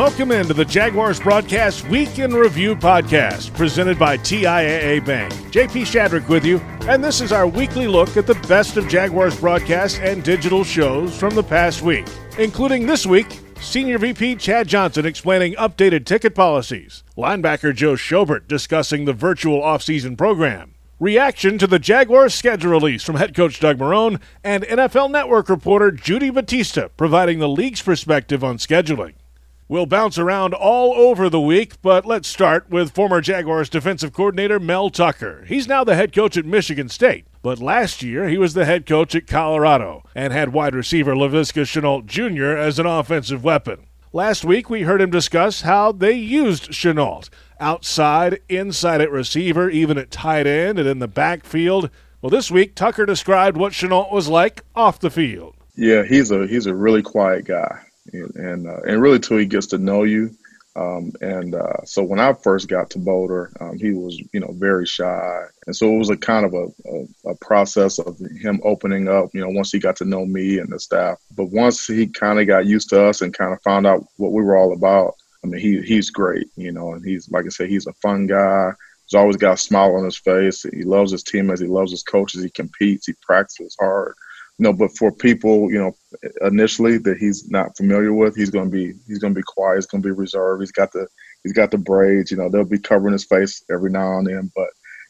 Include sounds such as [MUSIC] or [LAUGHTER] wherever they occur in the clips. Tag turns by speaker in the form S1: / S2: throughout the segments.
S1: Welcome into the Jaguars Broadcast Week in Review podcast, presented by TIAA Bank. JP Shadrick with you, and this is our weekly look at the best of Jaguars broadcast and digital shows from the past week, including this week. Senior VP Chad Johnson explaining updated ticket policies. Linebacker Joe Schobert discussing the virtual offseason program. Reaction to the Jaguars schedule release from head coach Doug Marrone and NFL Network reporter Judy Battista providing the league's perspective on scheduling. We'll bounce around all over the week, but let's start with former Jaguars defensive coordinator Mel Tucker. He's now the head coach at Michigan State, but last year he was the head coach at Colorado and had wide receiver Laviska Shenault Jr. as an offensive weapon. Last week we heard him discuss how they used Shenault outside, inside at receiver, even at tight end and in the backfield. Well, this week Tucker described what Shenault was like off the field.
S2: Yeah, he's a he's a really quiet guy and and, uh, and really till he gets to know you. Um, and uh, so when I first got to Boulder, um, he was you know very shy, and so it was a kind of a, a, a, process of him opening up. You know, once he got to know me and the staff, but once he kind of got used to us and kind of found out what we were all about, I mean, he he's great. You know, and he's like I said, he's a fun guy. He's always got a smile on his face. He loves his teammates. He loves his coaches. He competes. He practices hard you know, but for people, you know, initially that he's not familiar with, he's to be he's to be quiet. He's to be reserved. He's got the he's got the braids. You know, they'll be covering his face every now and then, but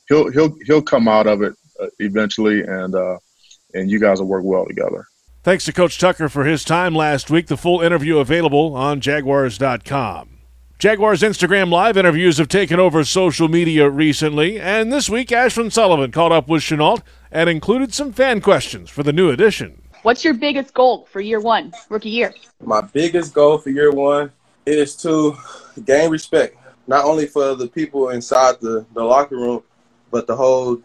S2: he'll he'll he'll come out of it uh, eventually, and uh, and you guys will work well together.
S1: Thanks to Coach Tucker for his time last week. The full interview available on Jaguars.com. Jaguars Instagram Live interviews have taken over social media recently, and this week Ashlyn Sullivan caught up with Shenault and included some fan questions for the new edition.
S3: What's your biggest goal for year one, rookie year?
S4: My biggest goal for year one is to gain respect, not only for the people inside the, the locker room, but the whole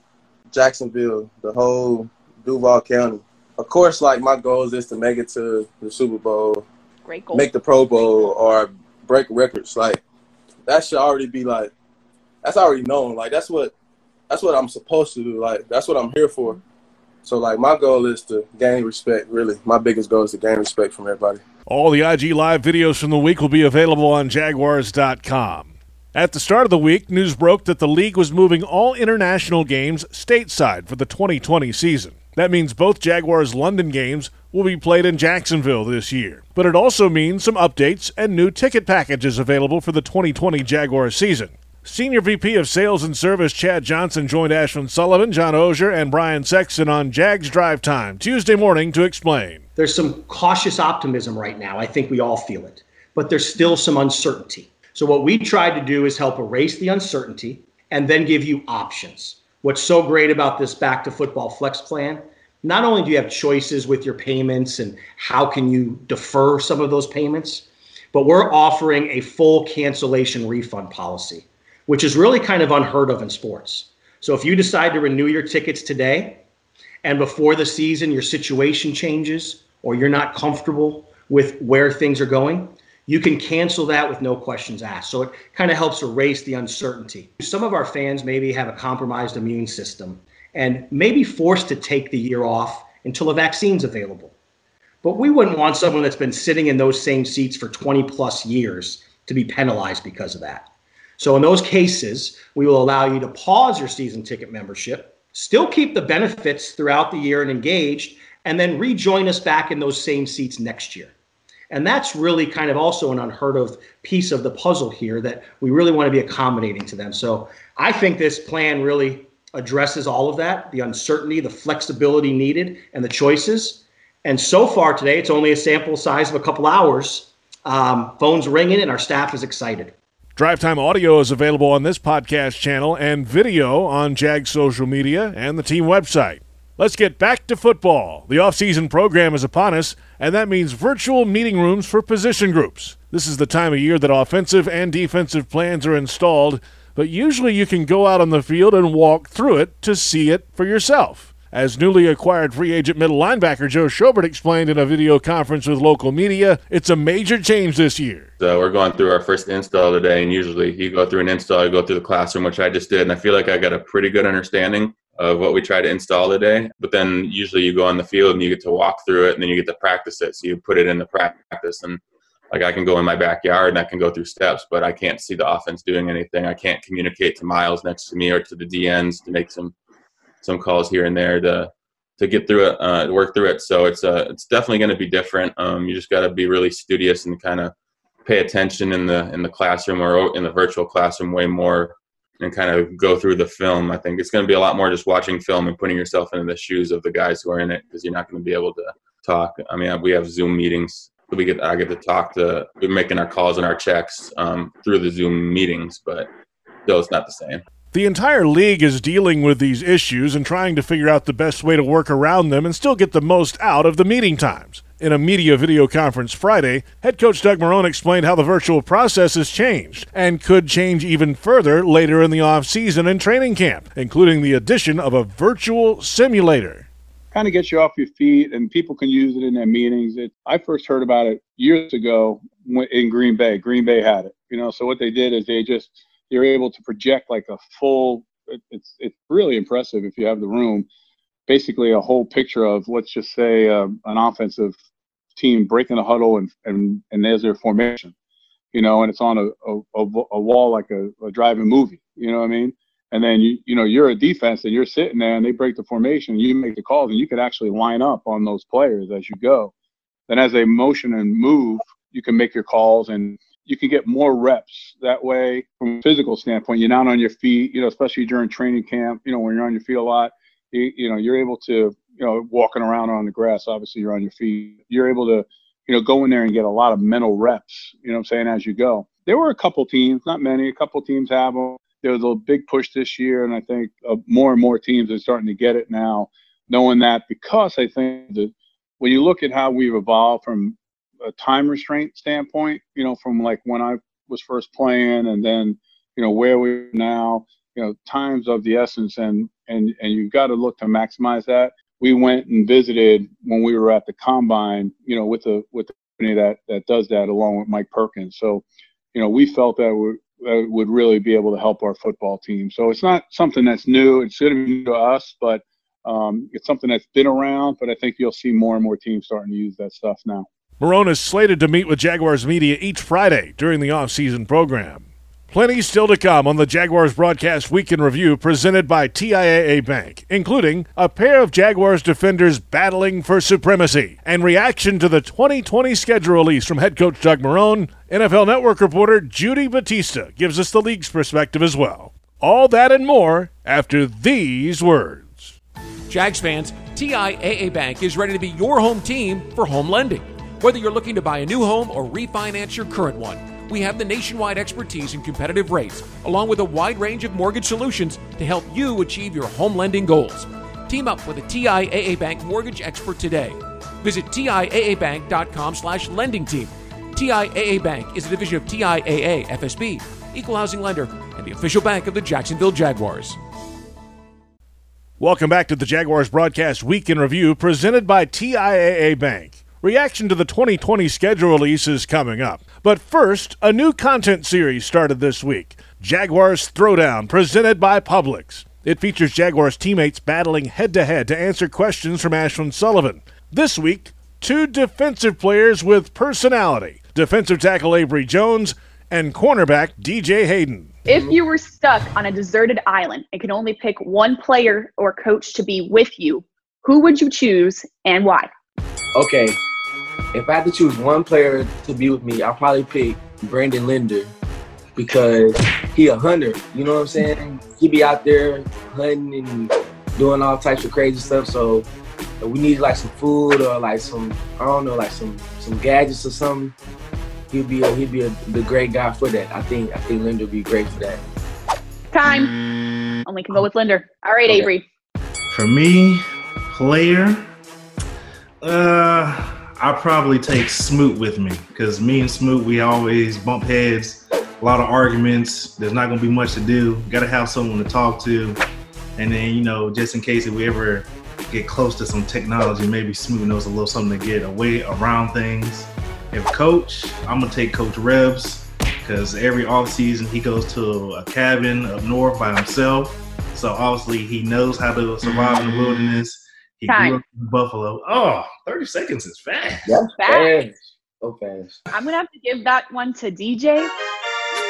S4: Jacksonville, the whole Duval County. Of course, like my goal is to make it to the Super Bowl,
S3: Great goal.
S4: make the Pro Bowl, or break records. Like that should already be like that's already known. Like that's what that's what I'm supposed to do. Like that's what I'm here for. So like my goal is to gain respect. Really, my biggest goal is to gain respect from everybody.
S1: All the IG live videos from the week will be available on Jaguars.com. At the start of the week, news broke that the league was moving all international games stateside for the 2020 season. That means both Jaguars London games will be played in Jacksonville this year. But it also means some updates and new ticket packages available for the 2020 Jaguars season. Senior VP of Sales and Service Chad Johnson joined Ashlyn Sullivan, John Oehser, and Brian Sexton on Jags Drive Time Tuesday morning to explain.
S5: There's some cautious optimism right now. I think we all feel it. But there's still some uncertainty. So, what we tried to do is help erase the uncertainty and then give you options. What's so great about this back to football flex plan? Not only do you have choices with your payments and how can you defer some of those payments, but we're offering a full cancellation refund policy, which is really kind of unheard of in sports. So if you decide to renew your tickets today and before the season your situation changes or you're not comfortable with where things are going, you can cancel that with no questions asked. So it kind of helps erase the uncertainty. Some of our fans maybe have a compromised immune system and may be forced to take the year off until a vaccine's available. But we wouldn't want someone that's been sitting in those same seats for 20 plus years to be penalized because of that. So in those cases, we will allow you to pause your season ticket membership, still keep the benefits throughout the year and engaged, and then rejoin us back in those same seats next year. And that's really kind of also an unheard of piece of the puzzle here that we really want to be accommodating to them. So I think this plan really addresses all of that the uncertainty, the flexibility needed, and the choices. And so far today, it's only a sample size of a couple hours. Um, phones ringing, and our staff is excited.
S1: Drive Time Audio is available on this podcast channel and video on JAG social media and the team website. Let's get back to football. The offseason program is upon us, and that means virtual meeting rooms for position groups. This is the time of year that offensive and defensive plans are installed, but usually you can go out on the field and walk through it to see it for yourself. As newly acquired free agent middle linebacker Joe Schobert explained in a video conference with local media, it's a major change this year.
S6: So we're going through our first install today, and usually you go through an install, you go through the classroom, which I just did, and I feel like I got a pretty good understanding of what we try to install today. But then usually you go on the field and you get to walk through it and then you get to practice it. So you put it in the practice. And like I can go in my backyard and I can go through steps, but I can't see the offense doing anything. I can't communicate to Myles next to me or to the DNs to make some some calls here and there to to get through it, uh, work through it. So it's uh, it's definitely going to be different. Um, you just got to be really studious and kind of pay attention in the in the classroom or in the virtual classroom way more and kind of go through the film. I think it's going to be a lot more just watching film and putting yourself into the shoes of the guys who are in it because you're not going to be able to talk. I mean, we have Zoom meetings. We get I get to talk to we're making our calls and our checks um, through the Zoom meetings, but still, it's not the same.
S1: The entire league is dealing with these issues and trying to figure out the best way to work around them and still get the most out of the meeting times. In a media video conference Friday, head coach Doug Marrone explained how the virtual process has changed and could change even further later in the offseason and training camp, including the addition of a virtual simulator.
S7: Kind of gets you off your feet, and people can use it in their meetings. It, I first heard about it years ago in Green Bay. Green Bay had it, you know. So what they did is they just you're able to project like a full. It's it's really impressive if you have the room basically a whole picture of let's just say uh, an offensive team breaking the huddle and and and there's their formation, you know, and it's on a a, a wall like a, a driving movie, you know what I mean? And then you you know you're a defense and you're sitting there and they break the formation, you make the calls and you could actually line up on those players as you go. Then as they motion and move, you can make your calls and you can get more reps that way from a physical standpoint. You're not on your feet, you know, especially during training camp, you know, when you're on your feet a lot you, you know you're able to you know walking around on the grass obviously you're on your feet. You're able to you know go in there and get a lot of mental reps you know i'm saying as you go. There were a couple teams not many a couple teams have them there was a big push this year and i think uh, more and more teams are starting to get it now knowing that because i think that when you look at how we've evolved from a time restraint standpoint you know from like when i was first playing and then you know where we're now you know times of the essence and and and you've got to look to maximize that. We went and visited when we were at the combine you know with the with the company that that does that along with mike perkins. So you know we felt that would that would really be able to help our football team. So it's not something that's new. It's going to be new to us but um, it's something that's been around but i think you'll see more and more teams starting to use that stuff now
S1: Marrone is slated to meet with Jaguars media each Friday during the off-season program. Plenty still to come on the Jaguars Broadcast Week in Review presented by TIAA Bank, including a pair of Jaguars defenders battling for supremacy and reaction to the 2020 schedule release from head coach Doug Marrone. NFL Network reporter Judy Battista gives us the league's perspective as well. All that and more after these words.
S8: Jags fans, TIAA Bank is ready to be your home team for home lending. Whether you're looking to buy a new home or refinance your current one, we have the nationwide expertise and competitive rates, along with a wide range of mortgage solutions to help you achieve your home lending goals. Team up with a TIAA Bank mortgage expert today. Visit TIAABank.com slash lending team. TIAA Bank is a division of TIAA FSB, equal housing lender, and the official bank of the Jacksonville Jaguars.
S1: Welcome back to the Jaguars Broadcast Week in Review presented by TIAA Bank. Reaction to the 2020 schedule release is coming up. But first, a new content series started this week Jaguars Throwdown, presented by Publix. It features Jaguars teammates battling head to head to answer questions from Ashlyn Sullivan. This week, two defensive players with personality defensive tackle Abry Jones and cornerback DJ Hayden.
S3: If you were stuck on a deserted island and could only pick one player or coach to be with you, who would you choose and why?
S9: Okay, if I had to choose one player to be with me, I'll probably pick Brandon Linder because he a hunter. You know what I'm saying? He be out there hunting and doing all types of crazy stuff. So we need like some food or like some I don't know like some some gadgets or something. He'd be a, he'd be a, the great guy for that. I think I think Linder would be great for that.
S3: Time. Only can go with Linder. All right, okay. Abry.
S10: For me, player. Uh I probably take Smoot with me because me and Smoot we always bump heads, a lot of arguments. There's not gonna be much to do. Got to have someone to talk to, and then you know just in case if we ever get close to some technology, maybe Smoot knows a little something to get away around things. If Coach, I'm gonna take Coach Rebs because every off season he goes to a cabin up north by himself. So obviously he knows how to survive in the mm-hmm. wilderness he
S3: Time.
S10: grew up in Buffalo. Oh, 30 seconds is fast.
S9: That's fast. so fast.
S3: I'm gonna have to give that one to DJ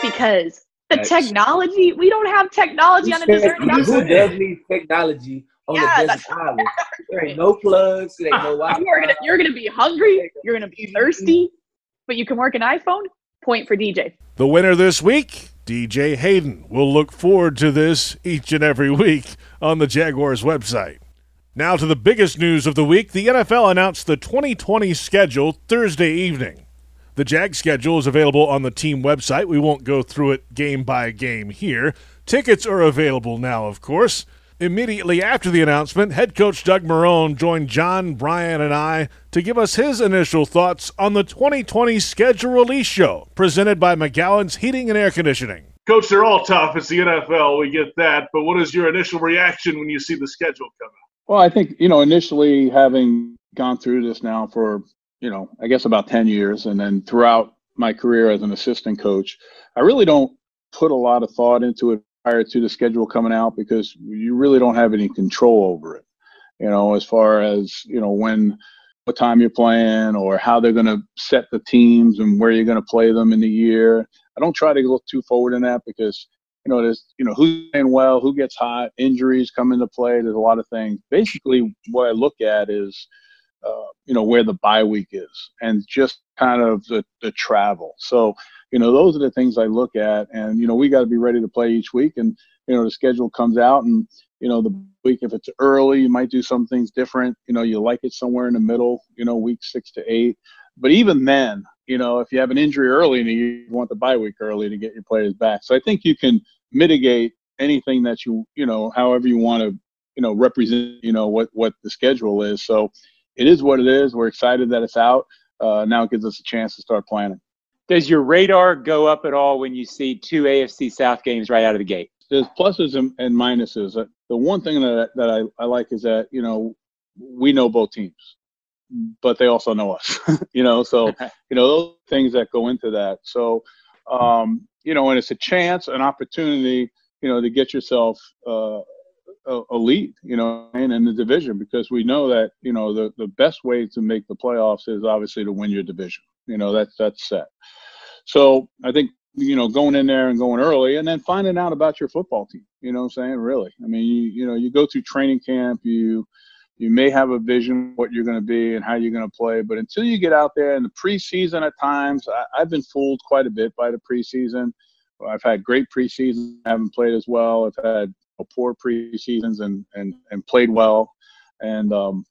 S3: because the
S9: Nice.
S3: technology. We don't have technology on a deserted
S9: Who
S3: island.
S9: does need technology on
S3: Yeah,
S9: the desert island? [LAUGHS] There ain't no plugs. There ain't no Wi-Fi.
S3: You are gonna you're gonna be hungry. You're gonna be thirsty, but you can work an iPhone. Point for DJ.
S1: The winner this week, DJ Hayden. We'll look forward to this each and every [LAUGHS] week on the Jaguars website. Now to the biggest news of the week. The NFL announced the 2020 schedule Thursday evening. The Jag schedule is available on the team website. We won't go through it game by game here. Tickets are available now, of course. Immediately after the announcement, head coach Doug Marrone joined John, Brian, and I to give us his initial thoughts on the 2020 schedule release show presented by McGowan's Heating and Air Conditioning.
S11: Coach, they're all tough. It's the NFL. We get that. But what is your initial reaction when you see the schedule come out?
S7: Well, I think, you know, initially having gone through this now for, you know, I guess about 10 years, and then throughout my career as an assistant coach, I really don't put a lot of thought into it prior to the schedule coming out because you really don't have any control over it, you know, as far as, you know, when, what time you're playing or how they're going to set the teams and where you're going to play them in the year. I don't try to go too forward in that because you know, there's, you know, who's playing well, who gets hot, injuries come into play. There's a lot of things. Basically, what I look at is, uh, you know, where the bye week is and just kind of the, the travel. So, you know, those are the things I look at. And, you know, we got to be ready to play each week. And, you know, the schedule comes out and, you know, the week, if it's early, you might do some things different. You know, you like it somewhere in the middle, you know, week six to eight. But even then, you know, if you have an injury early and you want the bye week early to get your players back. So I think you can mitigate anything that you, you know, however you want to, you know, represent, you know, what, what the schedule is. So it is what it is. We're excited that it's out. Uh, now it gives us a chance to start planning.
S12: Does your radar go up at all when you see two AFC South games right out of the gate?
S7: There's pluses and, and minuses. Uh, The one thing that, that I, I like is that, you know, we know both teams, but they also know us, [LAUGHS] you know, so, [LAUGHS] you know, those things that go into that. So, um, you know, and it's a chance, an opportunity, you know, to get yourself uh, a, a lead, you know, and in the division because we know that, you know, the, the best way to make the playoffs is obviously to win your division. You know, that's that's set. So I think you know going in there and going early and then finding out about your football team. You know what I'm saying? Really, I mean, you you know, you go through training camp, you you may have a vision what you're going to be and how you're going to play, but until you get out there in the preseason, at times I, I've been fooled quite a bit by the preseason. I've had great preseasons, haven't played as well. I've had poor preseasons and and and played well, and um,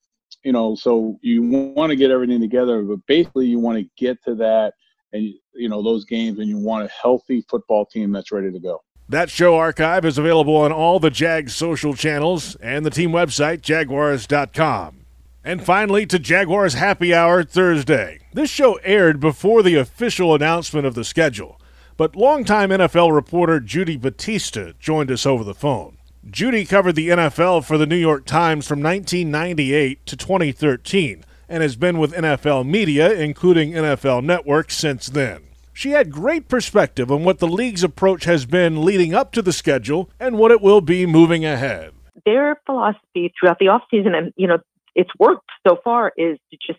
S7: you know, so you want to get everything together, but basically you want to get to that and you know those games, and you want a healthy football team that's ready to go.
S1: That show archive is available on all the Jags social channels and the team website, jaguars.com. And finally, to Jaguars Happy Hour Thursday. This show aired before the official announcement of the schedule, but longtime NFL reporter Judy Battista joined us over the phone. Judy covered the NFL for the New York Times from 1998 to 2013 and has been with NFL media, including NFL Network, since then. She had great perspective on what the league's approach has been leading up to the schedule and what it will be moving ahead.
S13: Their philosophy throughout the offseason, and you know, it's worked so far, is to just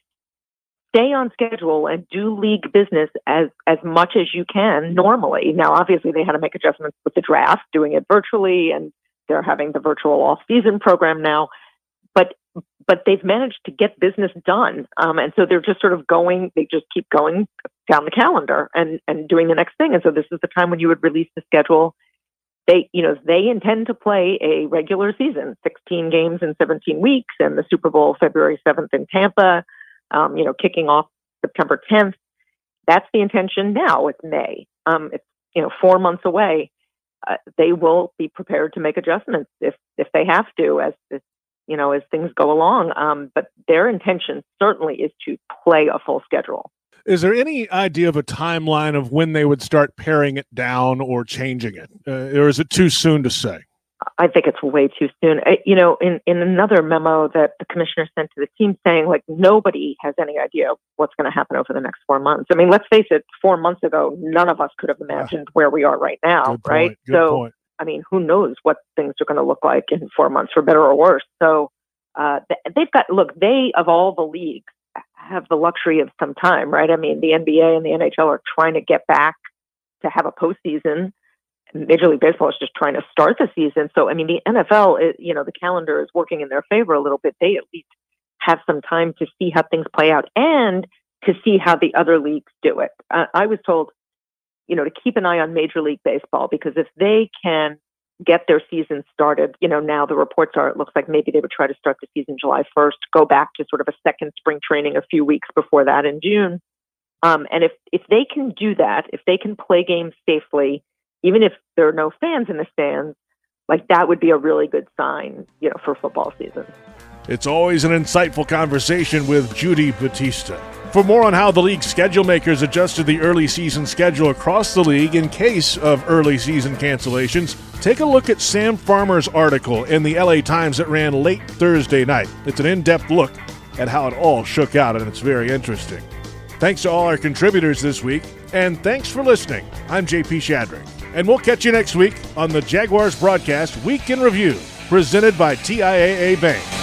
S13: stay on schedule and do league business as as much as you can normally. Now, obviously, they had to make adjustments with the draft, doing it virtually, and they're having the virtual off-season program now. But but they've managed to get business done, um, and so they're just sort of going. They just keep going down the calendar and and doing the next thing. And so this is the time when you would release the schedule. They you know they intend to play a regular season, 16 games in 17 weeks, and the Super Bowl February 7th in Tampa. Um, you know, kicking off September 10th. That's the intention now. It's May. Um, it's you know four months away. Uh, they will be prepared to make adjustments if if they have to as, as you know as things go along. Um, but their intention certainly is to play a full schedule.
S1: Is there any idea of a timeline of when they would start paring it down or changing it, uh, or is it too soon to say?
S13: I think it's way too soon. Uh, you know, in, in another memo that the commissioner sent to the team saying, like, nobody has any idea what's going to happen over the next four months. I mean, let's face it, four months ago, none of us could have imagined where we are right now, right?
S1: good
S13: so,
S1: point.
S13: I mean, who knows what things are going to look like in four months, for better or worse. So, uh, they've got, look, they, of all the leagues, have the luxury of some time, right? I mean, the NBA and the NHL are trying to get back to have a postseason. Major League Baseball is just trying to start the season. So, I mean, the NFL, is, you know, the calendar is working in their favor a little bit. They at least have some time to see how things play out and to see how the other leagues do it. Uh, I was told, you know, to keep an eye on Major League Baseball because if they can get their season started, you know, now the reports are it looks like maybe they would try to start the season July 1st, go back to sort of a second spring training a few weeks before that in June. Um, and if if they can do that, if they can play games safely, even if there are no fans in the stands, like that would be a really good sign, you know, for football season.
S1: It's always an insightful conversation with Judy Battista. For more on how the league's schedule makers adjusted the early season schedule across the league in case of early season cancellations, take a look at Sam Farmer's article in the LA Times that ran late Thursday night. It's an in depth look at how it all shook out, and it's very interesting. Thanks to all our contributors this week, and thanks for listening. I'm JP Shadrick, and we'll catch you next week on the Jaguars Broadcast Week in Review, presented by TIAA Bank.